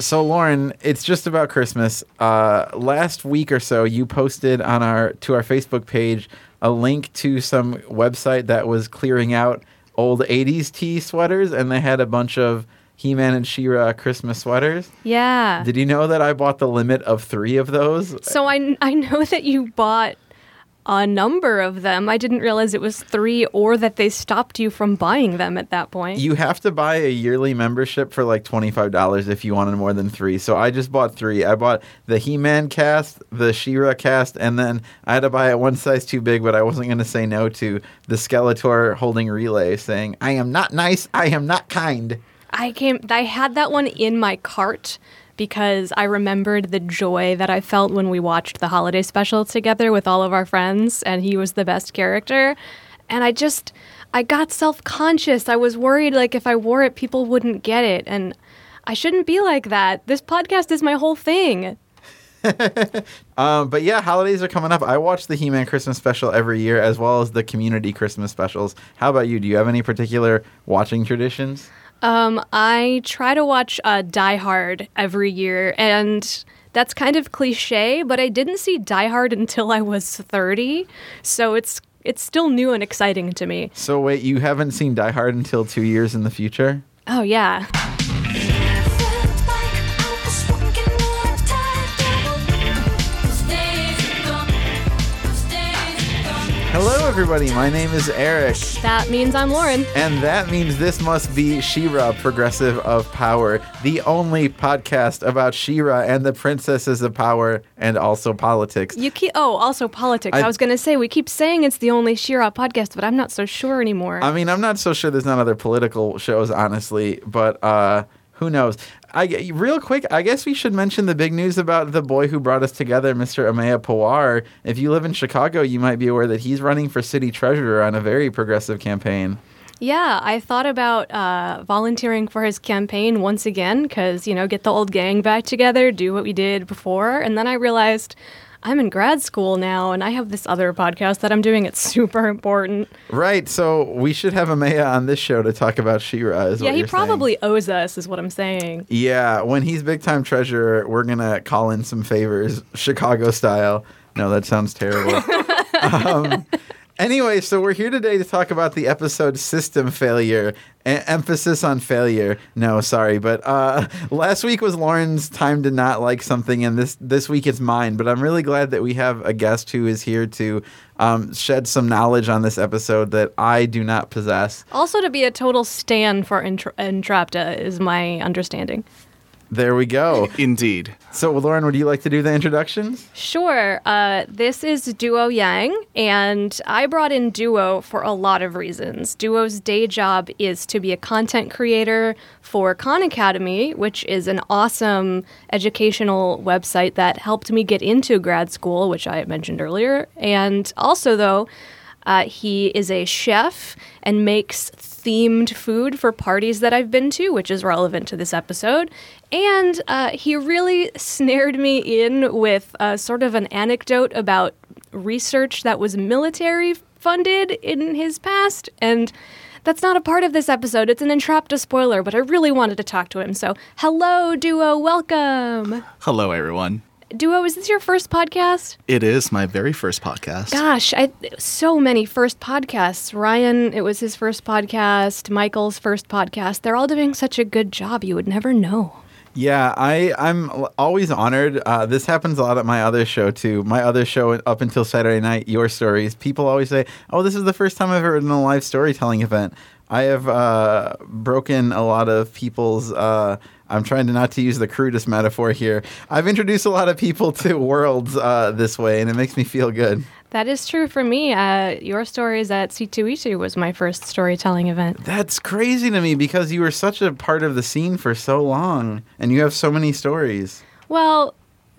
So Lauren, it's just about Christmas. Uh, last week or so, you posted on our to our Facebook page a link to some website that was clearing out old '80s tea sweaters, and they had a bunch of He-Man and She-Ra Christmas sweaters. Yeah. Did you know that I bought the limit of three of those? so I, I know that you bought a number of them. I didn't realize it was three or that they stopped you from buying them at that point. You have to buy a yearly membership for like $25 if you wanted more than three. So I just bought three. I bought the He Man cast, the She Ra cast, and then I had to buy it one size too big, but I wasn't going to say no to the Skeletor holding relay saying, I am not nice, I am not kind. I came I had that one in my cart because I remembered the joy that I felt when we watched the holiday special together with all of our friends and he was the best character. And I just I got self-conscious. I was worried like if I wore it people wouldn't get it and I shouldn't be like that. This podcast is my whole thing. Um, but yeah, holidays are coming up. I watch the He Man Christmas special every year as well as the community Christmas specials. How about you? Do you have any particular watching traditions? Um, I try to watch uh, Die Hard every year, and that's kind of cliche, but I didn't see Die Hard until I was 30, so it's it's still new and exciting to me. So wait, you haven't seen Die Hard until two years in the future? Oh yeah. Everybody. My name is Eric. That means I'm Lauren. And that means this must be She-Ra Progressive of Power, the only podcast about She-Ra and the princesses of power and also politics. You keep oh, also politics. I, I- was gonna say we keep saying it's the only She-Ra podcast, but I'm not so sure anymore. I mean, I'm not so sure there's not other political shows, honestly, but uh, who knows? I real quick, I guess we should mention the big news about the boy who brought us together, Mr. Ameya Pawar. If you live in Chicago, you might be aware that he's running for city treasurer on a very progressive campaign. Yeah, I thought about uh, volunteering for his campaign once again because, you know, get the old gang back together, do what we did before. And then I realized I'm in grad school now and I have this other podcast that I'm doing. It's super important. Right, so we should have Ameya on this show to talk about She-Ra. Yeah, he you're saying. probably owes us, is what I'm saying. Yeah, when he's big time treasurer, we're gonna call in some favors, Chicago style. No, that sounds terrible. um, anyway, so we're here today to talk about the episode "System Failure." Emphasis on failure. No, sorry, but uh, last week was Lauren's time to not like something, and this this week it's mine. But I'm really glad that we have a guest who is here to um, shed some knowledge on this episode that I do not possess. Also, to be a total stand for Entra- Entrapta is my understanding. There we go. Indeed. So, Lauren, would you like to do the introductions? Sure. Uh, this is Duo Yang, and I brought in Duo for a lot of reasons. Duo's day job is to be a content creator for Khan Academy, which is an awesome educational website that helped me get into grad school, which I mentioned earlier. And also, though, uh, he is a chef and makes themed food for parties that I've been to, which is relevant to this episode. And uh, he really snared me in with uh, sort of an anecdote about research that was military funded in his past. And that's not a part of this episode. It's an Entrapta spoiler, but I really wanted to talk to him. So, hello, Duo. Welcome. Hello, everyone. Duo, is this your first podcast? It is my very first podcast. Gosh, I so many first podcasts. Ryan, it was his first podcast. Michael's first podcast. They're all doing such a good job. You would never know. Yeah, I I'm always honored. Uh, this happens a lot at my other show too. My other show up until Saturday night, Your Stories. People always say, "Oh, this is the first time I've ever done a live storytelling event." I have uh, broken a lot of people's. Uh, I'm trying to not to use the crudest metaphor here. I've introduced a lot of people to worlds uh, this way, and it makes me feel good. That is true for me. Uh, your stories at C2E2 was my first storytelling event. That's crazy to me because you were such a part of the scene for so long, and you have so many stories. Well,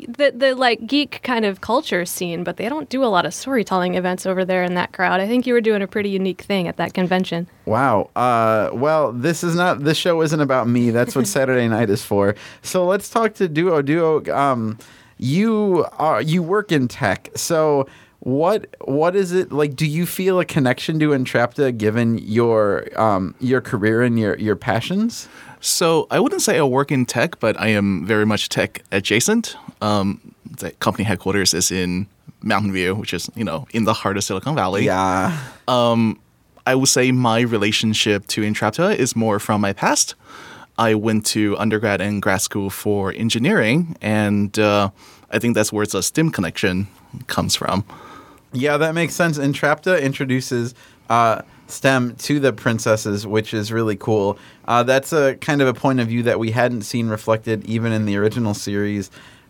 the the like geek kind of culture scene, but they don't do a lot of storytelling events over there in that crowd. I think you were doing a pretty unique thing at that convention. Wow. Uh, well, this is not. This show isn't about me. That's what Saturday night is for. So let's talk to Duo. Duo. Um, you are you work in tech. So what what is it like? Do you feel a connection to Entrapta given your um, your career and your your passions? So I wouldn't say I work in tech, but I am very much tech adjacent. Um, the company headquarters is in Mountain View, which is you know in the heart of Silicon Valley. Yeah. I would say my relationship to Entrapta is more from my past. I went to undergrad and grad school for engineering, and uh, I think that's where the STEM connection comes from. Yeah, that makes sense. Entrapta introduces uh, STEM to the princesses, which is really cool. Uh, that's a kind of a point of view that we hadn't seen reflected even in the original series,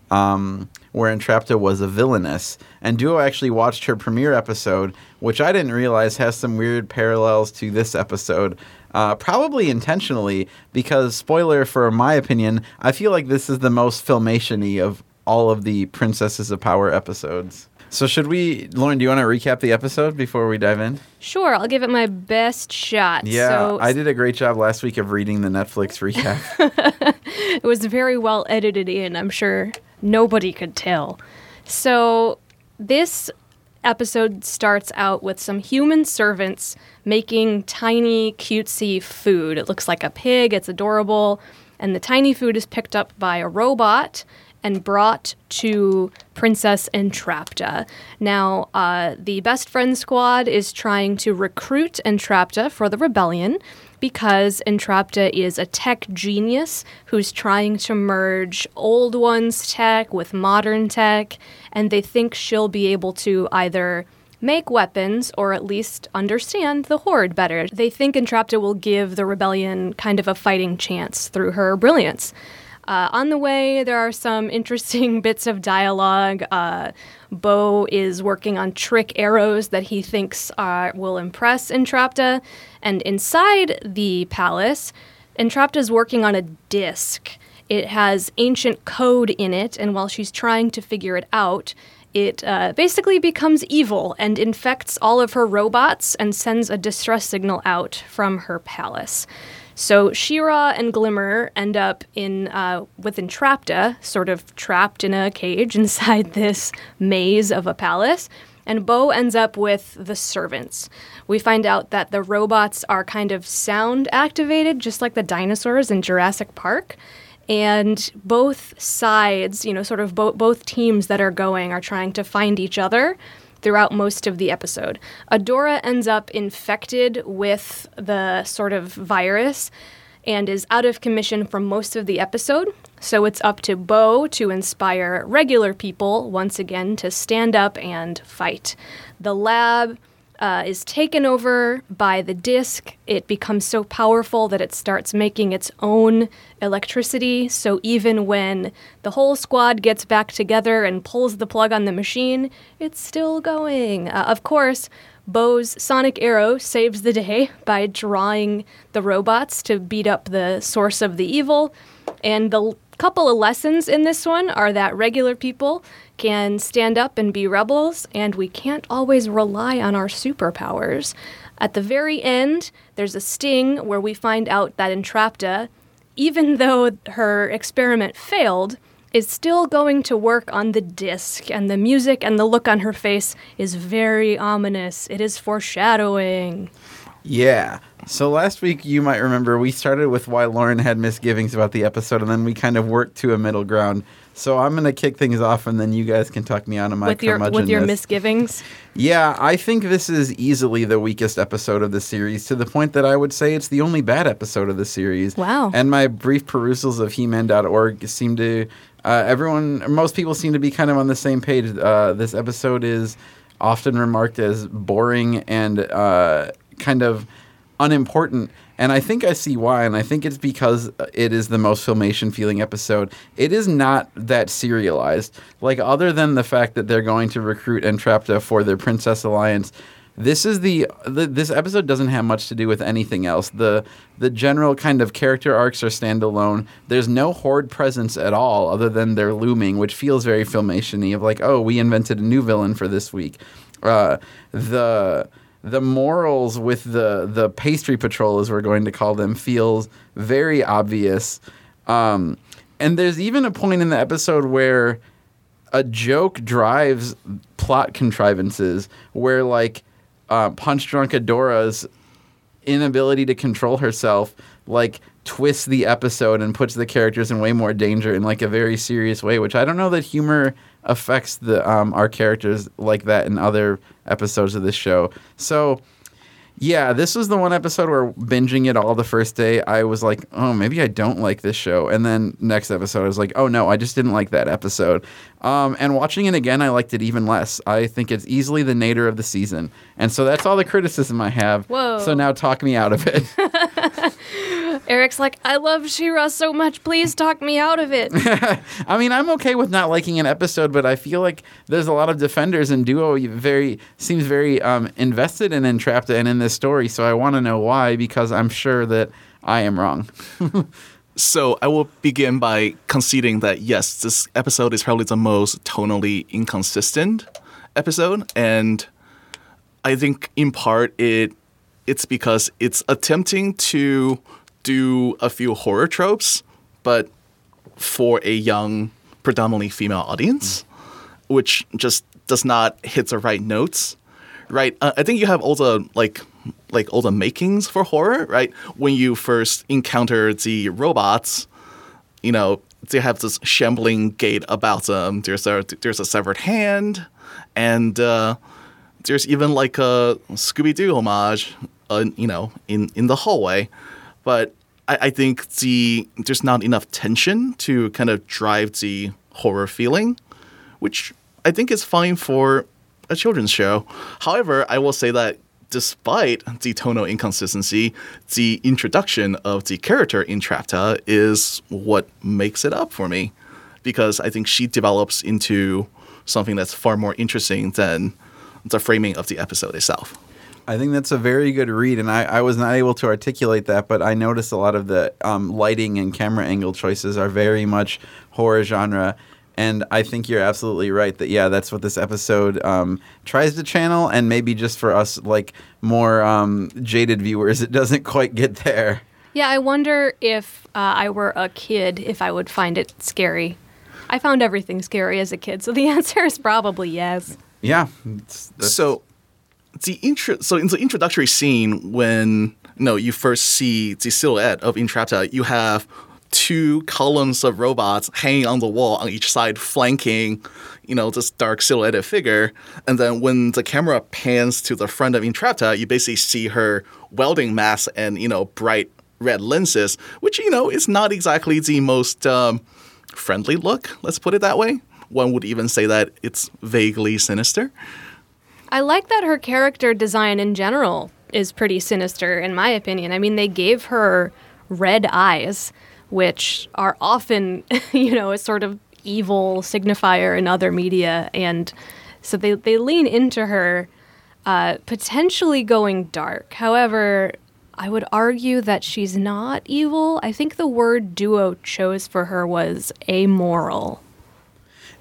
um, where Entrapta was a villainess. And Duo actually watched her premiere episode, which I didn't realize has some weird parallels to this episode. Uh, probably intentionally, because spoiler for my opinion, I feel like this is the most filmation-y of all of the Princesses of Power episodes. So should we, Lauren? Do you want to recap the episode before we dive in? Sure, I'll give it my best shot. Yeah, so, I did a great job last week of reading the Netflix recap. It was very well edited in. I'm sure nobody could tell. So, this episode starts out with some human servants making tiny, cutesy food. It looks like a pig, it's adorable. And the tiny food is picked up by a robot and brought to Princess Entrapta. Now, uh, the Best Friend Squad is trying to recruit Entrapta for the rebellion because Entrapta is a tech genius who's trying to merge old ones tech with modern tech, and they think she'll be able to either make weapons or at least understand the Horde better. They think Entrapta will give the rebellion kind of a fighting chance through her brilliance. Uh, on the way, there are some interesting bits of dialogue. Uh, Bow is working on trick arrows that he thinks uh, will impress Entrapta. And inside the palace, Entrapta is working on a disc. It has ancient code in it, and while she's trying to figure it out, it uh, basically becomes evil and infects all of her robots and sends a distress signal out from her palace. So She-Ra and Glimmer end up in uh, with Entrapta, sort of trapped in a cage inside this maze of a palace. And Bow ends up with the servants. We find out that the robots are kind of sound activated, just like the dinosaurs in Jurassic Park. And both sides, you know, sort of bo- both teams that are going are trying to find each other throughout most of the episode. Adora ends up infected with the sort of virus and is out of commission for most of the episode. So it's up to Bow to inspire regular people once again to stand up and fight. The lab uh, is taken over by the disk. It becomes so powerful that it starts making its own electricity. So even when the whole squad gets back together and pulls the plug on the machine, it's still going. Uh, of course, Bow's sonic arrow saves the day by drawing the robots to beat up the source of the evil. And the couple of lessons in this one are that regular people can stand up and be rebels, and we can't always rely on our superpowers. At the very end, there's a sting where we find out that Entrapta, even though her experiment failed, is still going to work on the disc, and the music and the look on her face is very ominous. It is foreshadowing. Yeah. So last week, you might remember, we started with why Lauren had misgivings about the episode, and then we kind of worked to a middle ground. So I'm going to kick things off, and then you guys can talk me out of my with your with your misgivings. Yeah, I think this is easily the weakest episode of the series to the point that I would say it's the only bad episode of the series. Wow. And my brief perusals of He-Man.org seem to, uh, everyone, most people seem to be kind of on the same page. Uh, this episode is often remarked as boring and uh, kind of unimportant. And I think I see why, and I think it's because it is the most filmation feeling episode. It is not that serialized. Like, other than the fact that they're going to recruit Entrapta for their Princess Alliance, this is the, the this episode doesn't have much to do with anything else. The the general kind of character arcs are standalone. There's no horde presence at all other than their looming, which feels very filmation-y of like, oh, we invented a new villain for this week. Uh, the the morals with the the pastry patrol, as we're going to call them, feels very obvious. Um, and there's even a point in the episode where a joke drives plot contrivances where like uh, Punch Drunk Adora's inability to control herself like twists the episode and puts the characters in way more danger in like a very serious way which i don't know that humor affects the um, our characters like that in other episodes of this show so yeah, this was the one episode where binging it all the first day, I was like, oh, maybe I don't like this show. And then next episode, I was like, oh no, I just didn't like that episode. Um, and watching it again, I liked it even less. I think it's easily the nadir of the season. And so that's all the criticism I have. Whoa. So now talk me out of it. Eric's like, I love She-Ra so much. Please talk me out of it. I mean, I'm okay with not liking an episode, but I feel like there's a lot of defenders and Duo very seems very um, invested in Entrapta and in this story. So I want to know why because I'm sure that I am wrong. So I will begin by conceding that yes, this episode is probably the most tonally inconsistent episode, and I think in part it it's because it's attempting to do a few horror tropes, but for a young, predominantly female audience, which just does not hit the right notes. Right, uh, I think you have all the like like all the makings for horror, right? When you first encounter the robots, you know, they have this shambling gait about them. There's a there's a severed hand, and uh, there's even like a Scooby Doo homage, uh, you know, in in the hallway. But I, I think the there's not enough tension to kind of drive the horror feeling, which I think is fine for a children's show. However, I will say that despite the tonal inconsistency, the introduction of the character Entrapta is what makes it up for me. Because I think she develops into something that's far more interesting than the framing of the episode itself. I think that's a very good read, and I, I was not able to articulate that, but I noticed a lot of the um, lighting and camera angle choices are very much horror genre. And I think you're absolutely right that yeah, that's what this episode um, tries to channel, and maybe just for us like more um, jaded viewers, it doesn't quite get there. yeah, I wonder if uh, I were a kid, if I would find it scary. I found everything scary as a kid, so the answer is probably yes. Yeah. it's- that's- So the intro so in the introductory scene when no you first see the silhouette of Entrapta, you have two columns of robots hanging on the wall on each side flanking you know this dark silhouetted figure. And then when the camera pans to the front of Entrapta, you basically see her welding mask and you know bright red lenses which you know is not exactly the most um, friendly look let's put it that way. One would even say that it's vaguely sinister I like that her character design in general is pretty sinister, in my opinion. I mean, they gave her red eyes, which are often, you know, a sort of evil signifier in other media. And so they, they lean into her uh, potentially going dark. However, I would argue that she's not evil. I think the word duo chose for her was amoral.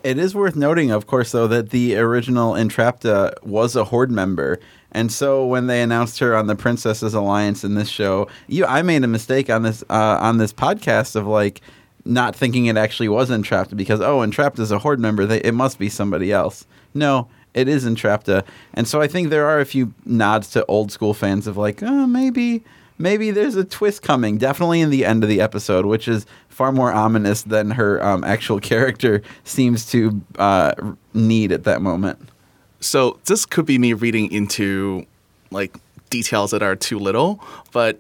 It is worth noting, of course, though, that the original Entrapta was a Horde member. And so when they announced her on the Princesses Alliance in this show, you, I made a mistake on this uh, on this podcast of like not thinking it actually was Entrapta because oh, Entrapta is a Horde member. They, it must be somebody else. No, it is Entrapta. And so I think there are a few nods to old school fans of like, oh, maybe maybe there's a twist coming. Definitely in the end of the episode, which is far more ominous than her um, actual character seems to uh, need at that moment. So this could be me reading into like details that are too little, but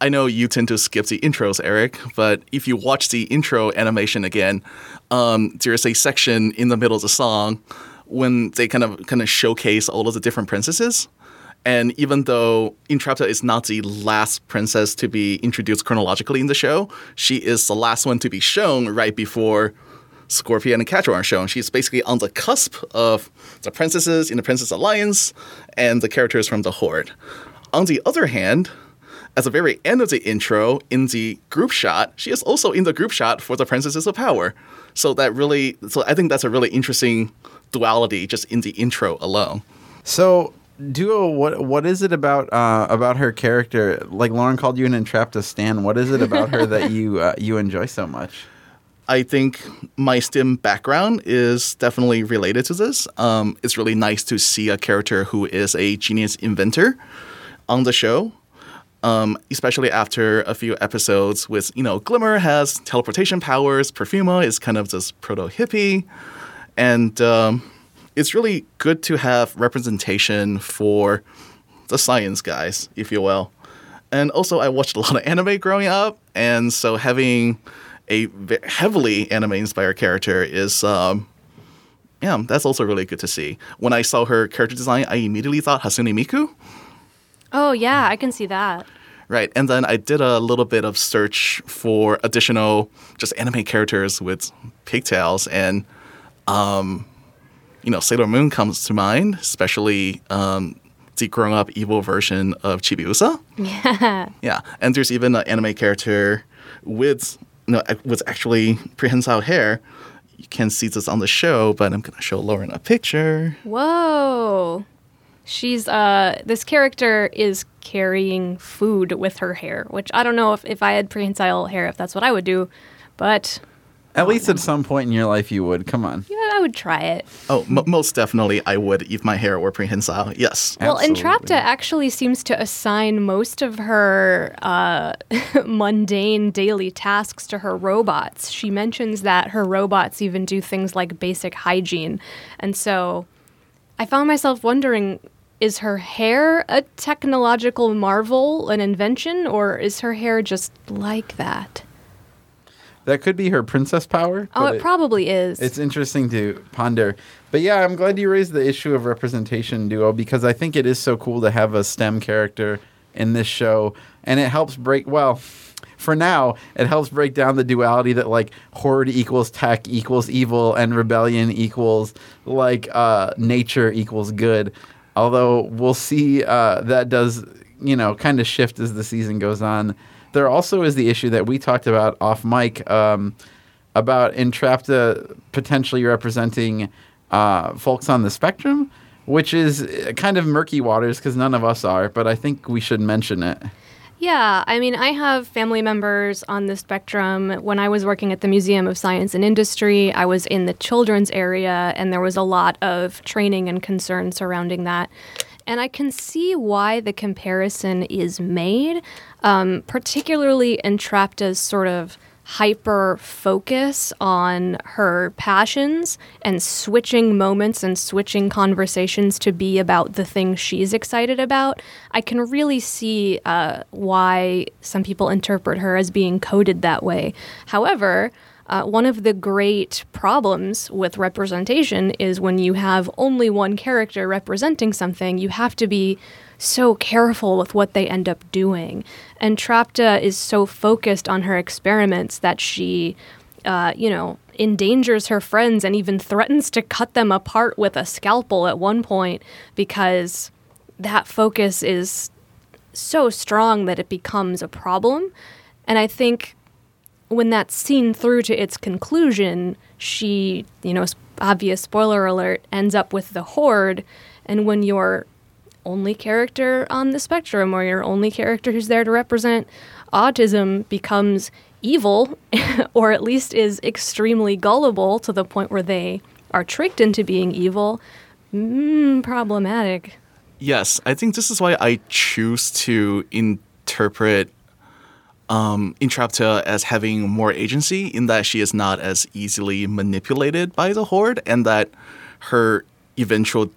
I know you tend to skip the intros, Eric. But if you watch the intro animation again, um, there's a section in the middle of the song when they kind of kind of showcase all of the different princesses. And even though Entrapta is not the last princess to be introduced chronologically in the show, she is the last one to be shown right before Scorpia and Catra are shown. She's basically on the cusp of the princesses in the Princess Alliance and the characters from the Horde. On the other hand, at the very end of the intro, in the group shot, she is also in the group shot for the Princesses of Power. So that really, so I think that's a really interesting duality just in the intro alone. So, Duo, what what is it about uh, about her character? Like Lauren called you an Entrapta stan. What is it about her that you uh, you enjoy so much? I think my STEM background is definitely related to this. Um, it's really nice to see a character who is a genius inventor on the show. Um, especially after a few episodes with, you know, Glimmer has teleportation powers, Perfuma is kind of this proto hippie, and um, it's really good to have representation for the science guys, if you will. And also, I watched a lot of anime growing up, and so having a heavily anime inspired character is, um, yeah, that's also really good to see. When I saw her character design, I immediately thought Hatsune Miku. Oh, yeah, I can see that. Right. And then I did a little bit of search for additional just anime characters with pigtails and um you know, Sailor Moon comes to mind, especially um the grown up evil version of Chibiusa. Yeah. Yeah. And there's even an anime character with no with actually prehensile hair. You can see this on the show, but I'm gonna show Lauren a picture. Whoa. She's uh this character is carrying food with her hair, which I don't know if, if I had prehensile hair if that's what I would do, but At least at some point in your life, you would. Come on. yeah, I would try it. Oh, m- most definitely, I would if my hair were prehensile. Yes. Well, Absolutely. Entrapta actually seems to assign most of her uh, mundane daily tasks to her robots. She mentions that her robots even do things like basic hygiene. And so I found myself wondering is her hair a technological marvel, an invention, or is her hair just like that? That could be her princess power. Oh, it probably is. It's interesting to ponder. But yeah, I'm glad you raised the issue of representation duo because I think it is so cool to have a STEM character in this show. And it helps break, well, for now, it helps break down the duality that like horde equals tech equals evil and rebellion equals like uh, nature equals good. Although we'll see uh, that does, you know, kind of shift as the season goes on. There also is the issue that we talked about off mic. Um, about Entrapta potentially representing uh, folks on the spectrum, which is uh, kind of murky waters because none of us are, but I think we should mention it. Yeah, I mean, I have family members on the spectrum. When I was working at the Museum of Science and Industry, I was in the children's area, and there was a lot of training and concern surrounding that. And I can see why the comparison is made, um, particularly Entrapta's sort of hyper focus on her passions and switching moments and switching conversations to be about the things she's excited about, I can really see uh, why some people interpret her as being coded that way. However, uh, one of the great problems with representation is when you have only one character representing something, you have to be so careful with what they end up doing. Entrapta is so focused on her experiments that she, uh, you know, endangers her friends and even threatens to cut them apart with a scalpel at one point because that focus is so strong that it becomes a problem. And I think when that's seen through to its conclusion, she, you know, obvious spoiler alert, ends up with the Horde. And when your only character on the spectrum or your only character who's there to represent autism becomes evil, or at least is extremely gullible to the point where they are tricked into being evil, mm, problematic. Yes, I think this is why I choose to interpret um, as having more agency in that she is not as easily manipulated by the Horde and that her eventual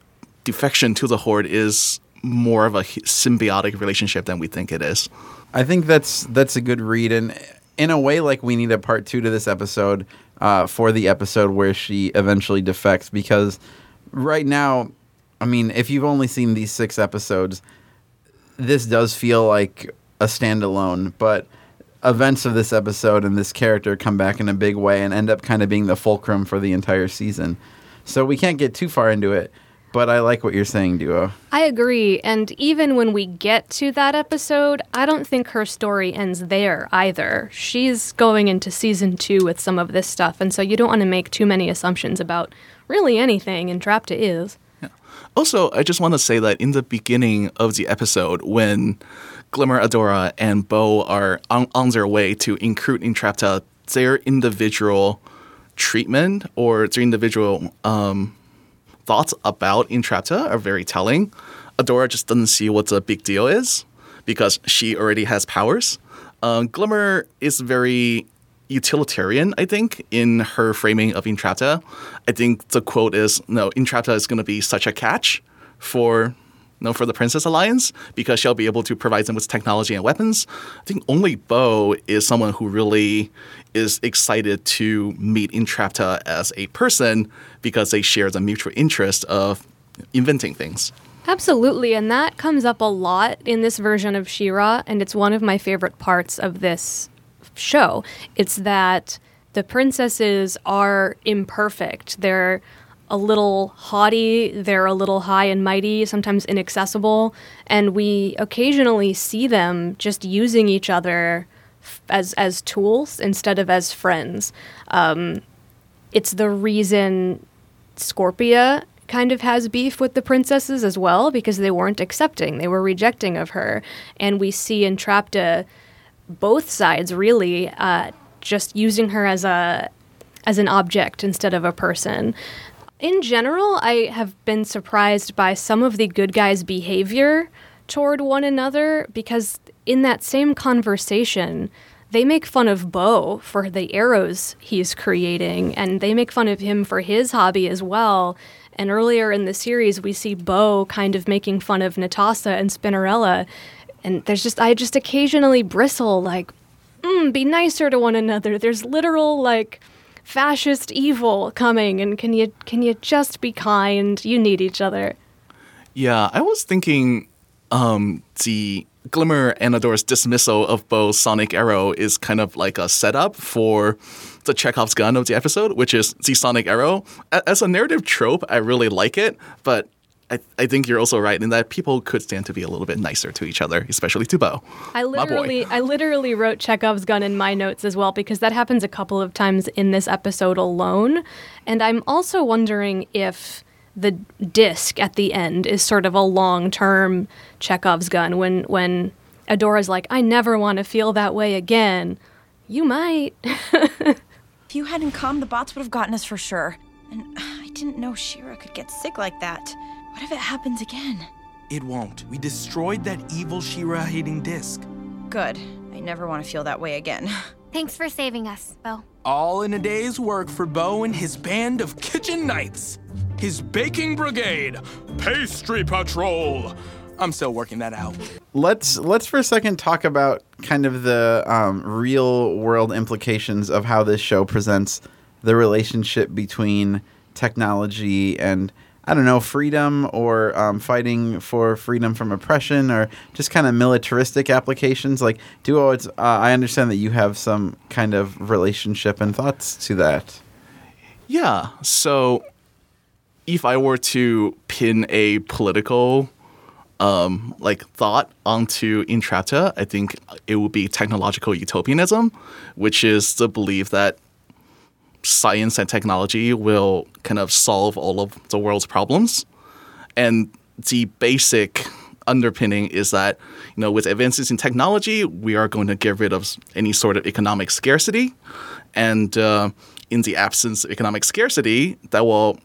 defection to the Horde is more of a symbiotic relationship than we think it is. I think that's that's a good read, and in a way, like we need a part two to this episode uh, for the episode where she eventually defects. Because right now, I mean, if you've only seen these six episodes, this does feel like a standalone, but events of this episode and this character come back in a big way and end up kind of being the fulcrum for the entire season. So we can't get too far into it, but I like what you're saying, Duo. I agree. And even when we get to that episode, I don't think her story ends there either. She's going into season two with some of this stuff. And so you don't want to make too many assumptions about really anything Entrapta is. Also, I just want to say that in the beginning of the episode, when Glimmer, Adora, and Bow are on, on their way to recruit Entrapta their individual treatment or their individual um, thoughts about Entrapta are very telling. Adora just doesn't see what the big deal is because she already has powers. Uh, Glimmer is very utilitarian, I think, in her framing of Entrapta. I think the quote is, "No, Entrapta is going to be such a catch for." No, for the Princess Alliance because she'll be able to provide them with technology and weapons. I think only Bow is someone who really is excited to meet Entrapta as a person because they share the mutual interest of inventing things. Absolutely, and that comes up a lot in this version of She-Ra, and it's one of my favorite parts of this show. It's that the princesses are imperfect. They're a little haughty, they're a little high and mighty, sometimes inaccessible, and we occasionally see them just using each other f- as as tools instead of as friends. Um, it's the reason Scorpia kind of has beef with the princesses as well because they weren't accepting, they were rejecting of her, and we see Entrapta both sides really uh, just using her as a as an object instead of a person. In general, I have been surprised by some of the good guys' behavior toward one another because in that same conversation, they make fun of Bow for the arrows he's creating, and they make fun of him for his hobby as well. And earlier in the series, we see Bow kind of making fun of Netossa and Spinnerella. And there's just, I just occasionally bristle, like, mm, be nicer to one another. There's literal, like, fascist evil coming, and can you can you just be kind? You need each other. Yeah, I was thinking um, the Glimmer and Adora's dismissal of Bow's Sonic Arrow is kind of like a setup for the Chekhov's gun of the episode, which is the Sonic Arrow. As a narrative trope, I really like it, but I, I think you're also right in that people could stand to be a little bit nicer to each other, especially to Bow. I My boy. literally, I literally wrote Chekhov's gun in my notes as well because that happens a couple of times in this episode alone, and I'm also wondering if the disc at the end is sort of a long-term Chekhov's gun when when Adora's like, I never want to feel that way again. You might. If you hadn't come, the bots would have gotten us for sure. And I didn't know She-Ra could get sick like that. What if it happens again? It won't. We destroyed that evil She-Ra hating disc. Good. I never want to feel that way again. Thanks for saving us, Bow. All in a day's work for Bow and his band of kitchen knights. His baking brigade, pastry patrol. I'm still working that out. let's let's for a second talk about kind of the um, real world implications of how this show presents the relationship between technology and I don't know freedom or um, fighting for freedom from oppression or just kind of militaristic applications. Like Duo, it's uh, I understand that you have some kind of relationship and thoughts to that. Yeah. So if I were to pin a political um, like thought onto Entrapta, I think it would be technological utopianism, which is the belief that science and technology will kind of solve all of the world's problems. And the basic underpinning is that, you know, with advances in technology, we are going to get rid of any sort of economic scarcity. And uh, in the absence of economic scarcity, that will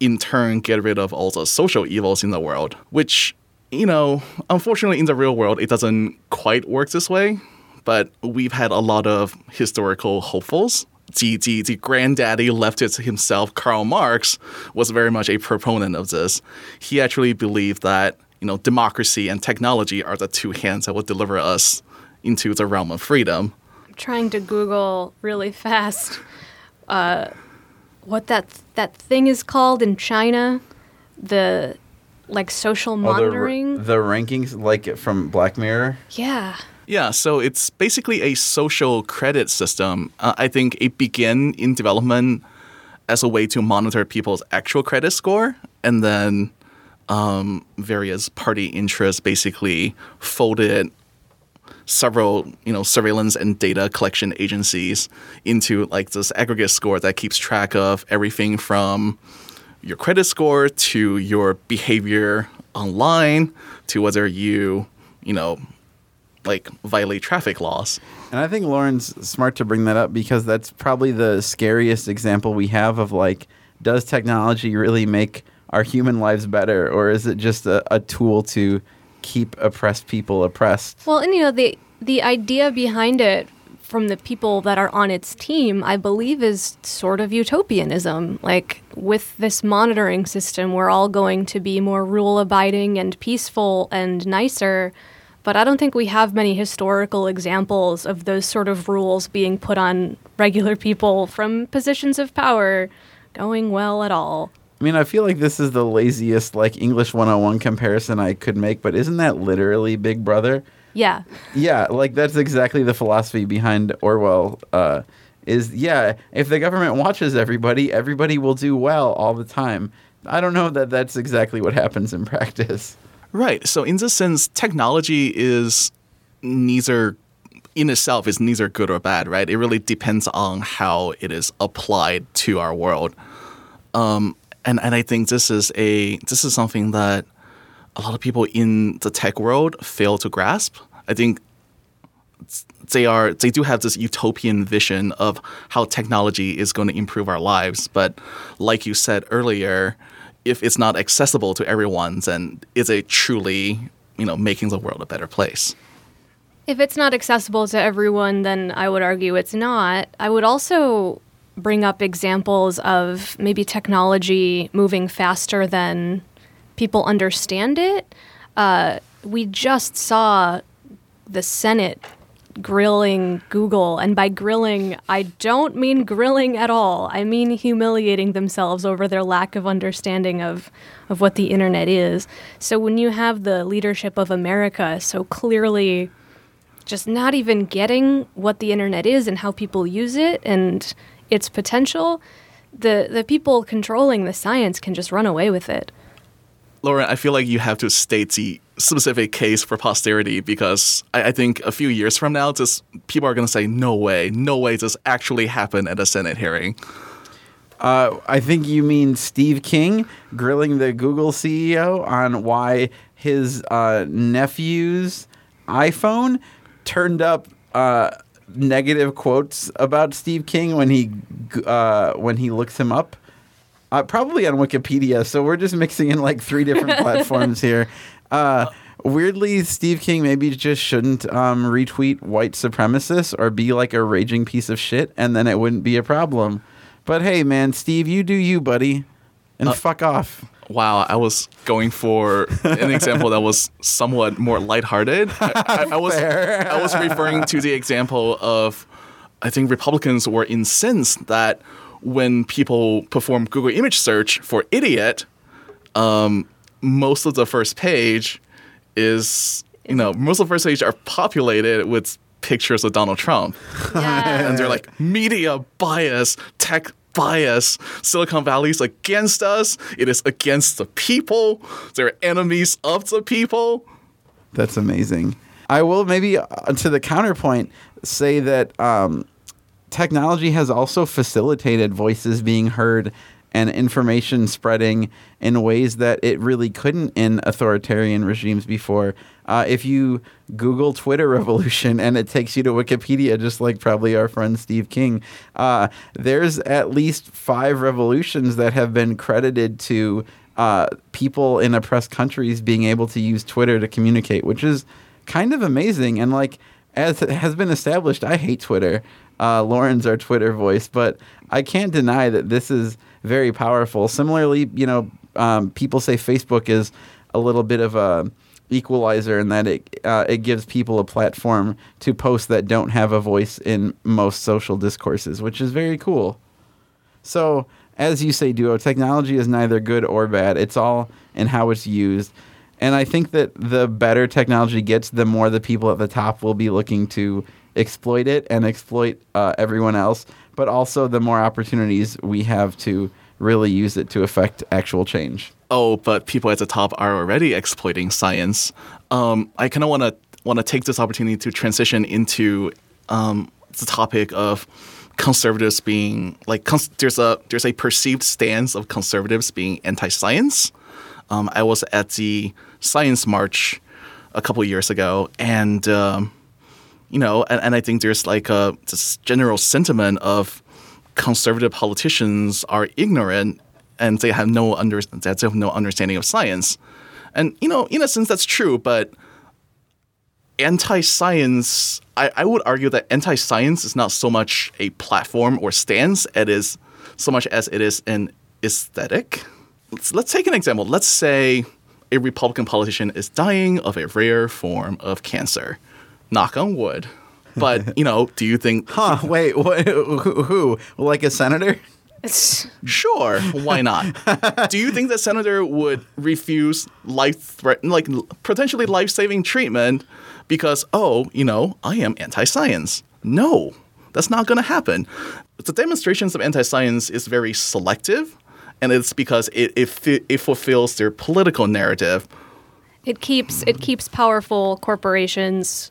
in turn get rid of all the social evils in the world, which, you know, unfortunately in the real world, it doesn't quite work this way. But we've had a lot of historical hopefuls. The, the, the granddaddy leftist himself, Karl Marx, was very much a proponent of this. He actually believed that, you know, democracy and technology are the two hands that will deliver us into the realm of freedom. I'm trying to Google really fast uh, what that that thing is called in China. The like social Oh, the, monitoring. the rankings, like from Black Mirror. yeah. Yeah, so it's basically a social credit system. Uh, I think it began in development as a way to monitor people's actual credit score, and then um, various party interests basically folded several, you know, surveillance and data collection agencies into like this aggregate score that keeps track of everything from your credit score to your behavior online to whether you, you know, like violate traffic laws. And I think Lauren's smart to bring that up because that's probably the scariest example we have of like, does technology really make our human lives better, or is it just a, a tool to keep oppressed people oppressed? Well, and you know the the idea behind it from the people that are on its team, I believe, is sort of utopianism. Like with this monitoring system, we're all going to be more rule abiding and peaceful and nicer. But I don't think we have many historical examples of those sort of rules being put on regular people from positions of power going well at all. I mean, I feel like this is the laziest like English 101 comparison I could make, but isn't that literally Big Brother? Yeah. Yeah, like that's exactly the philosophy behind Orwell. Uh, is yeah, if the government watches everybody, everybody will do well all the time. I don't know that that's exactly what happens in practice. Right. So in this sense, technology is neither in itself is neither good or bad, right? It really depends on how it is applied to our world. Um, and and I think this is a this is something that a lot of people in the tech world fail to grasp. I think they are they do have this utopian vision of how technology is going to improve our lives, but like you said earlier, if it's not accessible to everyone, then is it truly you know making the world a better place? If it's not accessible to everyone, then I would argue it's not. I would also bring up examples of maybe technology moving faster than people understand it. Uh, we just saw the Senate grilling Google, and by grilling, I don't mean grilling at all. I mean humiliating themselves over their lack of understanding of of what the internet is. So when you have the leadership of America so clearly just not even getting what the internet is and how people use it and its potential, the the people controlling the science can just run away with it. Lauren, I feel like you have to state the specific case for posterity because I, I think a few years from now, just people are going to say, "No way, no way, this actually happened at a Senate hearing." Uh, I think you mean Steve King grilling the Google CEO on why his uh, nephew's iPhone turned up uh, negative quotes about Steve King when he uh, when he looks him up. Uh, probably on Wikipedia. So we're just mixing in like three different platforms here. Uh, weirdly, Steve King maybe just shouldn't um, retweet white supremacists or be like a raging piece of shit, and then it wouldn't be a problem. But hey, man, Steve, you do you, buddy, and fuck off. Wow, I was going for an example that was somewhat more lighthearted. I, I, I was I was referring to the example of I think Republicans were incensed that when people perform Google image search for idiot, um, most of the first page is you know most of the first page are populated with pictures of Donald Trump, and they're like media bias, tech bias. Silicon Valley's against us. It is against the people. They're enemies of the people. That's amazing. I will maybe uh, to the counterpoint say that um, technology has also facilitated voices being heard and information spreading in ways that it really couldn't in authoritarian regimes before. Uh, if you Google Twitter revolution and it takes you to Wikipedia, just like probably our friend Steve King, uh, there's at least five revolutions that have been credited to uh, people in oppressed countries being able to use Twitter to communicate, which is kind of amazing. And like, as has been established, I hate Twitter. Uh, Lauren's our Twitter voice, but I can't deny that this is very powerful. Similarly, you know, um, people say Facebook is a little bit of a equalizer in that it uh, it gives people a platform to post that don't have a voice in most social discourses, which is very cool. So, as you say, Duo, technology is neither good or bad. It's all in how it's used. And I think that the better technology gets, the more the people at the top will be looking to exploit it and exploit uh, everyone else. But also, the more opportunities we have to really use it to affect actual change. Oh, but people at the top are already exploiting science. Um, I kind of want to want to take this opportunity to transition into um, the topic of conservatives being like cons- there's a there's a perceived stance of conservatives being anti-science. Um, I was at the science march a couple years ago, and um, you know, and, and I think there's like a this general sentiment of conservative politicians are ignorant and they have no under they have no understanding of science. And you know, in a sense, that's true. But anti-science, I, I would argue that anti-science is not so much a platform or stance. It is so much as it is an aesthetic. Let's, let's take an example. Let's say a Republican politician is dying of a rare form of cancer. Knock on wood. But you know, do you think? Huh? Wait, what, who, who? Like a senator? Sure, why not? Do you think that senator would refuse life threatening, like potentially life-saving treatment because oh, you know, I am anti-science? No. That's not going to happen. The demonstrations of anti-science is very selective and it's because it it, fi- it fulfills their political narrative. It keeps it keeps powerful corporations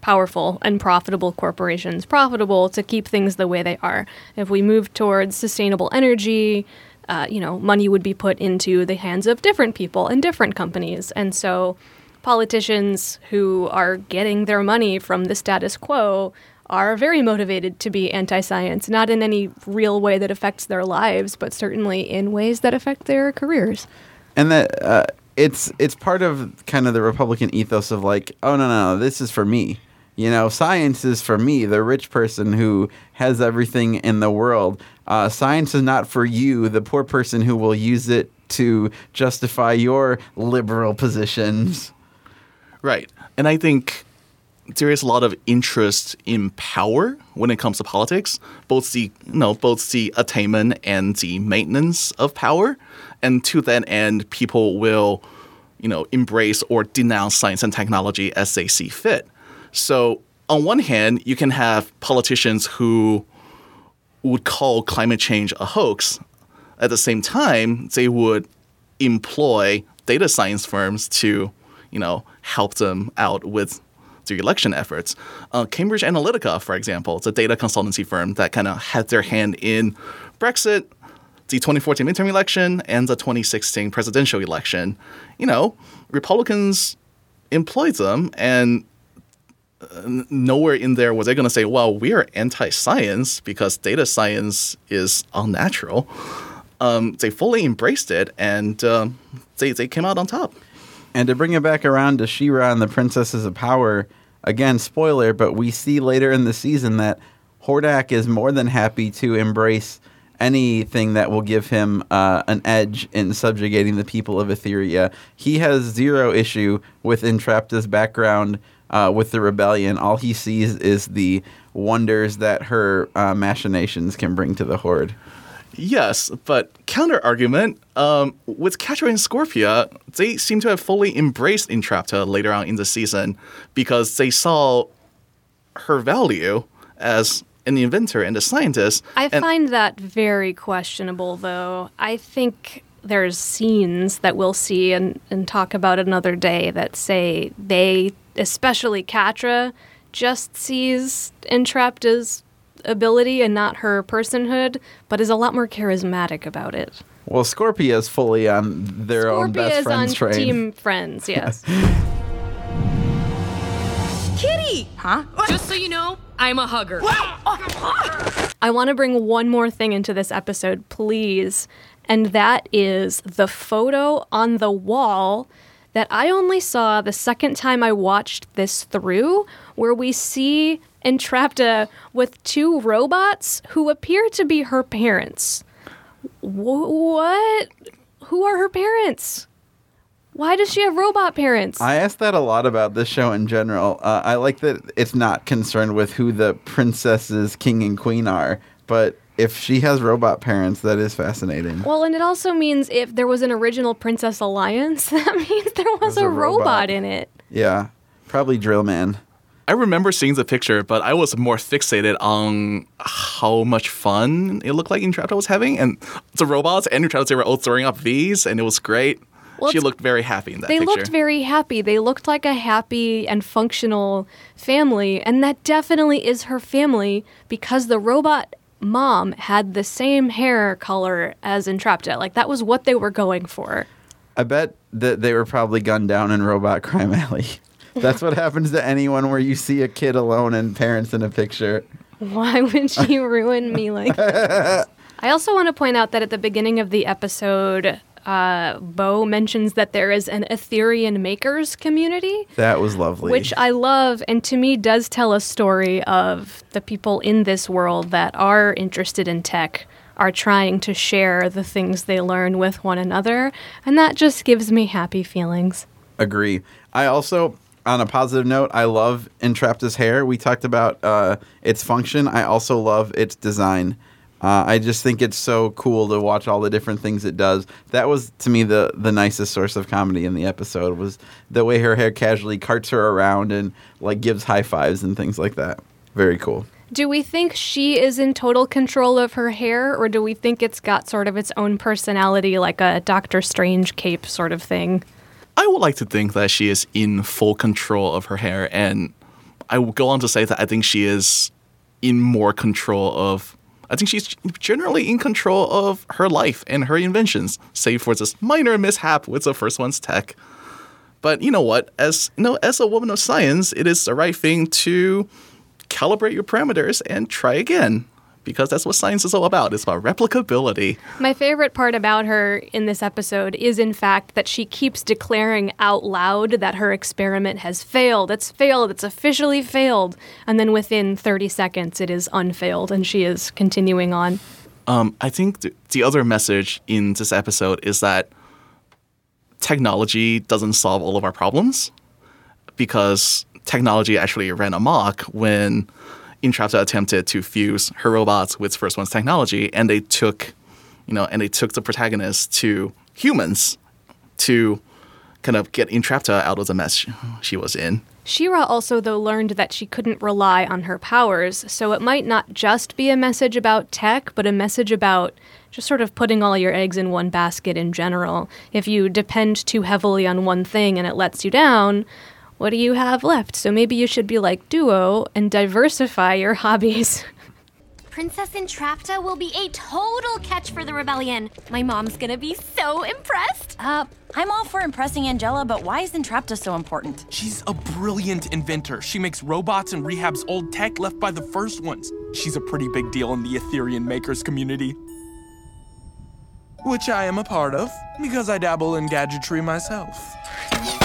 powerful and profitable corporations profitable to keep things the way they are. If we move towards sustainable energy, uh, you know, money would be put into the hands of different people and different companies, and so politicians who are getting their money from the status quo are very motivated to be anti-science, not in any real way that affects their lives, but certainly in ways that affect their careers. and that uh, it's it's part of kind of the Republican ethos of like, oh no no, this is for me. You know, science is for me, the rich person who has everything in the world. Uh, science is not for you, the poor person who will use it to justify your liberal positions. Right. And I think there is a lot of interest in power when it comes to politics, both the you know, both the attainment and the maintenance of power. And to that end, people will, you know, embrace or denounce science and technology as they see fit. So on one hand, you can have politicians who would call climate change a hoax. At the same time, they would employ data science firms to, you know, help them out with their election efforts. Uh, Cambridge Analytica, for example, it's a data consultancy firm that kind of had their hand in Brexit, the 2014 midterm election, and the 2016 presidential election. You know, Republicans employed them, and nowhere in there was they going to say, well, we are anti science because data science is unnatural. Um, they fully embraced it and um, they, they came out on top. And to bring it back around to She-Ra and the Princesses of Power, again, spoiler, but we see later in the season that Hordak is more than happy to embrace anything that will give him uh, an edge in subjugating the people of Etheria. He has zero issue with Entrapta's background uh, with the rebellion. All he sees is the wonders that her uh, machinations can bring to the Horde. Yes, but counter argument um, with Catra and Scorpia, they seem to have fully embraced Entrapta later on in the season because they saw her value as an inventor and a scientist. I and- find that very questionable, though. I think there's scenes that we'll see and, and talk about another day that say they, especially Catra, just sees Entrapta's ability and not her personhood, but is a lot more charismatic about it. Well, Scorpia is fully on their own best is friends on train. Team Friends, yes. Kitty! Huh? Just so you know, I'm a hugger. I want to bring one more thing into this episode, please. And that is the photo on the wall that I only saw the second time I watched this through, where we see Entrapta with two robots who appear to be her parents. Wh- what? Who are her parents? Why does she have robot parents? I asked that a lot about this show in general. Uh, I like that it's not concerned with who the princesses, king and queen are, but if she has robot parents, that is fascinating. well, and it also means if there was an original Princess Alliance, that means there was There's a, a robot. robot. in it. Yeah, probably Drill Man. I remember seeing the picture, but I was more fixated on how much fun it looked like Entrapta was having. And the robots and Entrapta, they were all throwing up V's, and it was great. Well, she looked very happy in that They picture. looked very happy. They looked like a happy and functional family, and that definitely is her family because the robot mom had the same hair color as Entrapta. Like that was what they were going for. I bet that they were probably gunned down in Robot Crime Alley. That's what happens to anyone where you see a kid alone and parents in a picture. Why would she ruin me like that? I also want to point out that at the beginning of the episode, uh, Bow mentions that there is an Etherian makers community, That was lovely. which I love, and to me does tell a story of the people in this world that are interested in tech are trying to share the things they learn with one another, and that just gives me happy feelings. Agree. I also, on a positive note, I love Entrapta's hair. We talked about uh, its function. I also love its design. Uh, I just think it's so cool to watch all the different things it does. That was to me the the nicest source of comedy in the episode was the way her hair casually carts her around and like gives high fives and things like that. Very cool. Do we think she is in total control of her hair, or do we think it's got sort of its own personality, like a Doctor Strange cape sort of thing? I would like to think that she is in full control of her hair, and I will go on to say that I think she is in more control of. I think she's generally in control of her life and her inventions, save for this minor mishap with the first one's tech. But you know what? As you know, as a woman of science, it is the right thing to calibrate your parameters and try again, because that's what science is all about. It's about replicability. My favorite part about her in this episode is, in fact, that she keeps declaring out loud that her experiment has failed. It's failed. It's officially failed. And then within 30 seconds, it is unfailed, and she is continuing on. Um, I think th- the other message in this episode is that technology doesn't solve all of our problems because technology actually ran amok when Entrapta attempted to fuse her robots with First One's technology, and they took, you know, and they took the protagonist to humans to kind of get Entrapta out of the mess she was in. She-Ra also, though, learned that she couldn't rely on her powers, so it might not just be a message about tech, but a message about just sort of putting all your eggs in one basket in general. If you depend too heavily on one thing and it lets you down, what do you have left? So maybe you should be like Duo and diversify your hobbies. Princess Entrapta will be a total catch for the rebellion. My mom's gonna be so impressed. Uh, I'm all for impressing Angela, but why is Entrapta so important? She's a brilliant inventor. She makes robots and rehabs old tech left by the first ones. She's a pretty big deal in the Etherian makers community. Which I am a part of, because I dabble in gadgetry myself.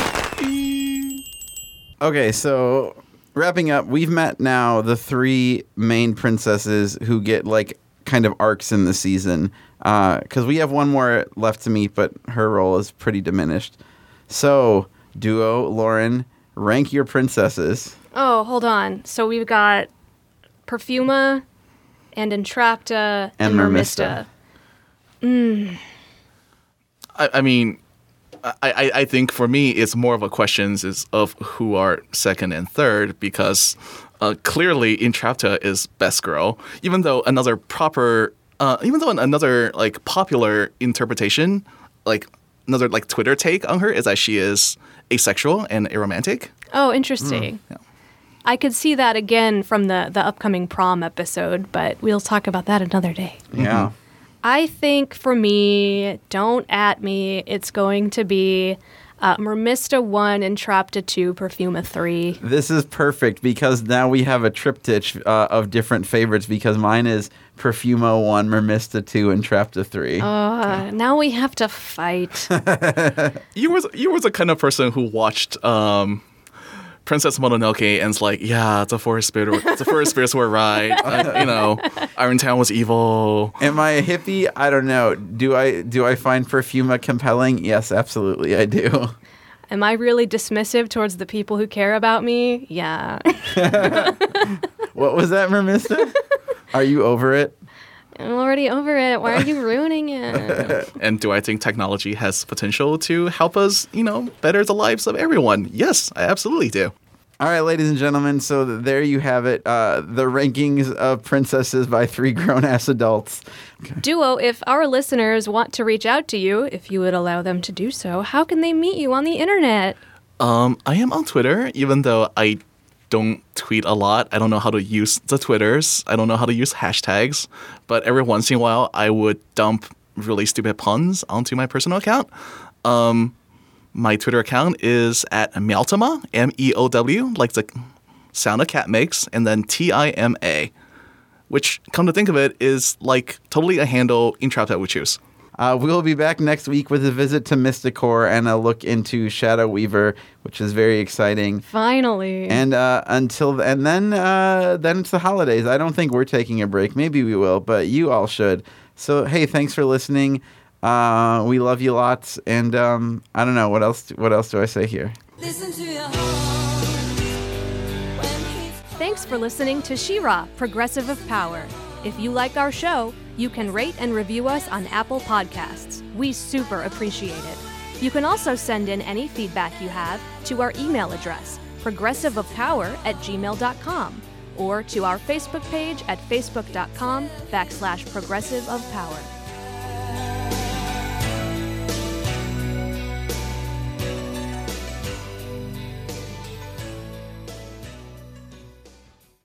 Okay, so wrapping up, we've met now the three main princesses who get like kind of arcs in the season. Uh, because we have one more left to meet, but her role is pretty diminished. So, duo, Lauren, rank your princesses. oh, hold on. So we've got Perfuma and Entrapta and, And Mermista. Mermista. Mm. I, I mean, I, I, I think for me, it's more of a question is of who are second and third because uh, clearly Entrapta is best girl, even though another proper, uh, even though another like popular interpretation, like another like Twitter take on her is that she is asexual and aromantic. Oh, interesting. I could see that again from the the upcoming prom episode, but we'll talk about that another day. Yeah. I think for me, don't at me. It's going to be uh, Mermista one and Trapta two, Perfuma three. This is perfect because now we have a triptych uh, of different favorites because mine is Perfuma 1, Mermista 2, and Trapta 3. Uh, now we have to fight. You was you was the kind of person who watched um, Princess Mononoke and it's like, yeah, it's a forest spirit, It's a forest spirits were right. Uh, you know, Iron Town was evil. Am I a hippie? I don't know. Do I do I find Perfuma compelling? Yes, absolutely, I do. Am I really dismissive towards the people who care about me? Yeah. What was that, Mermista? Are you over it? I'm already over it. Why are you ruining it? And do I think technology has potential to help us, you know, better the lives of everyone? Yes, I absolutely do. All right, ladies and gentlemen. So there you have it. Uh, the rankings of princesses by three grown ass adults. Duo, if our listeners want to reach out to you, if you would allow them to do so, how can they meet you on the internet? Um, I am on Twitter, even though I don't tweet a lot. I don't know how to use the Twitters. I don't know how to use hashtags. But every once in a while, I would dump really stupid puns onto my personal account. Um, My Twitter account is at Meowtima, M E O W, like the sound a cat makes, and then T I M A, which, come to think of it, is like totally a handle in Trap that we choose. Uh, we will be back next week with a visit to Mystacor and a look into Shadow Weaver, which is very exciting. Finally. And uh, until and then uh, then it's the holidays. I don't think we're taking a break. Maybe we will, but you all should. So hey, thanks for listening. Uh, we love you lots, and um, I don't know what else. What else do I say here? Thanks for listening to She-Ra, Progressive of Power. If you like our show, you can rate and review us on Apple Podcasts. We super appreciate it. You can also send in any feedback you have to our email address, progressiveofpower at gmail.com, or to our Facebook page at facebook.com backslash progressive of power.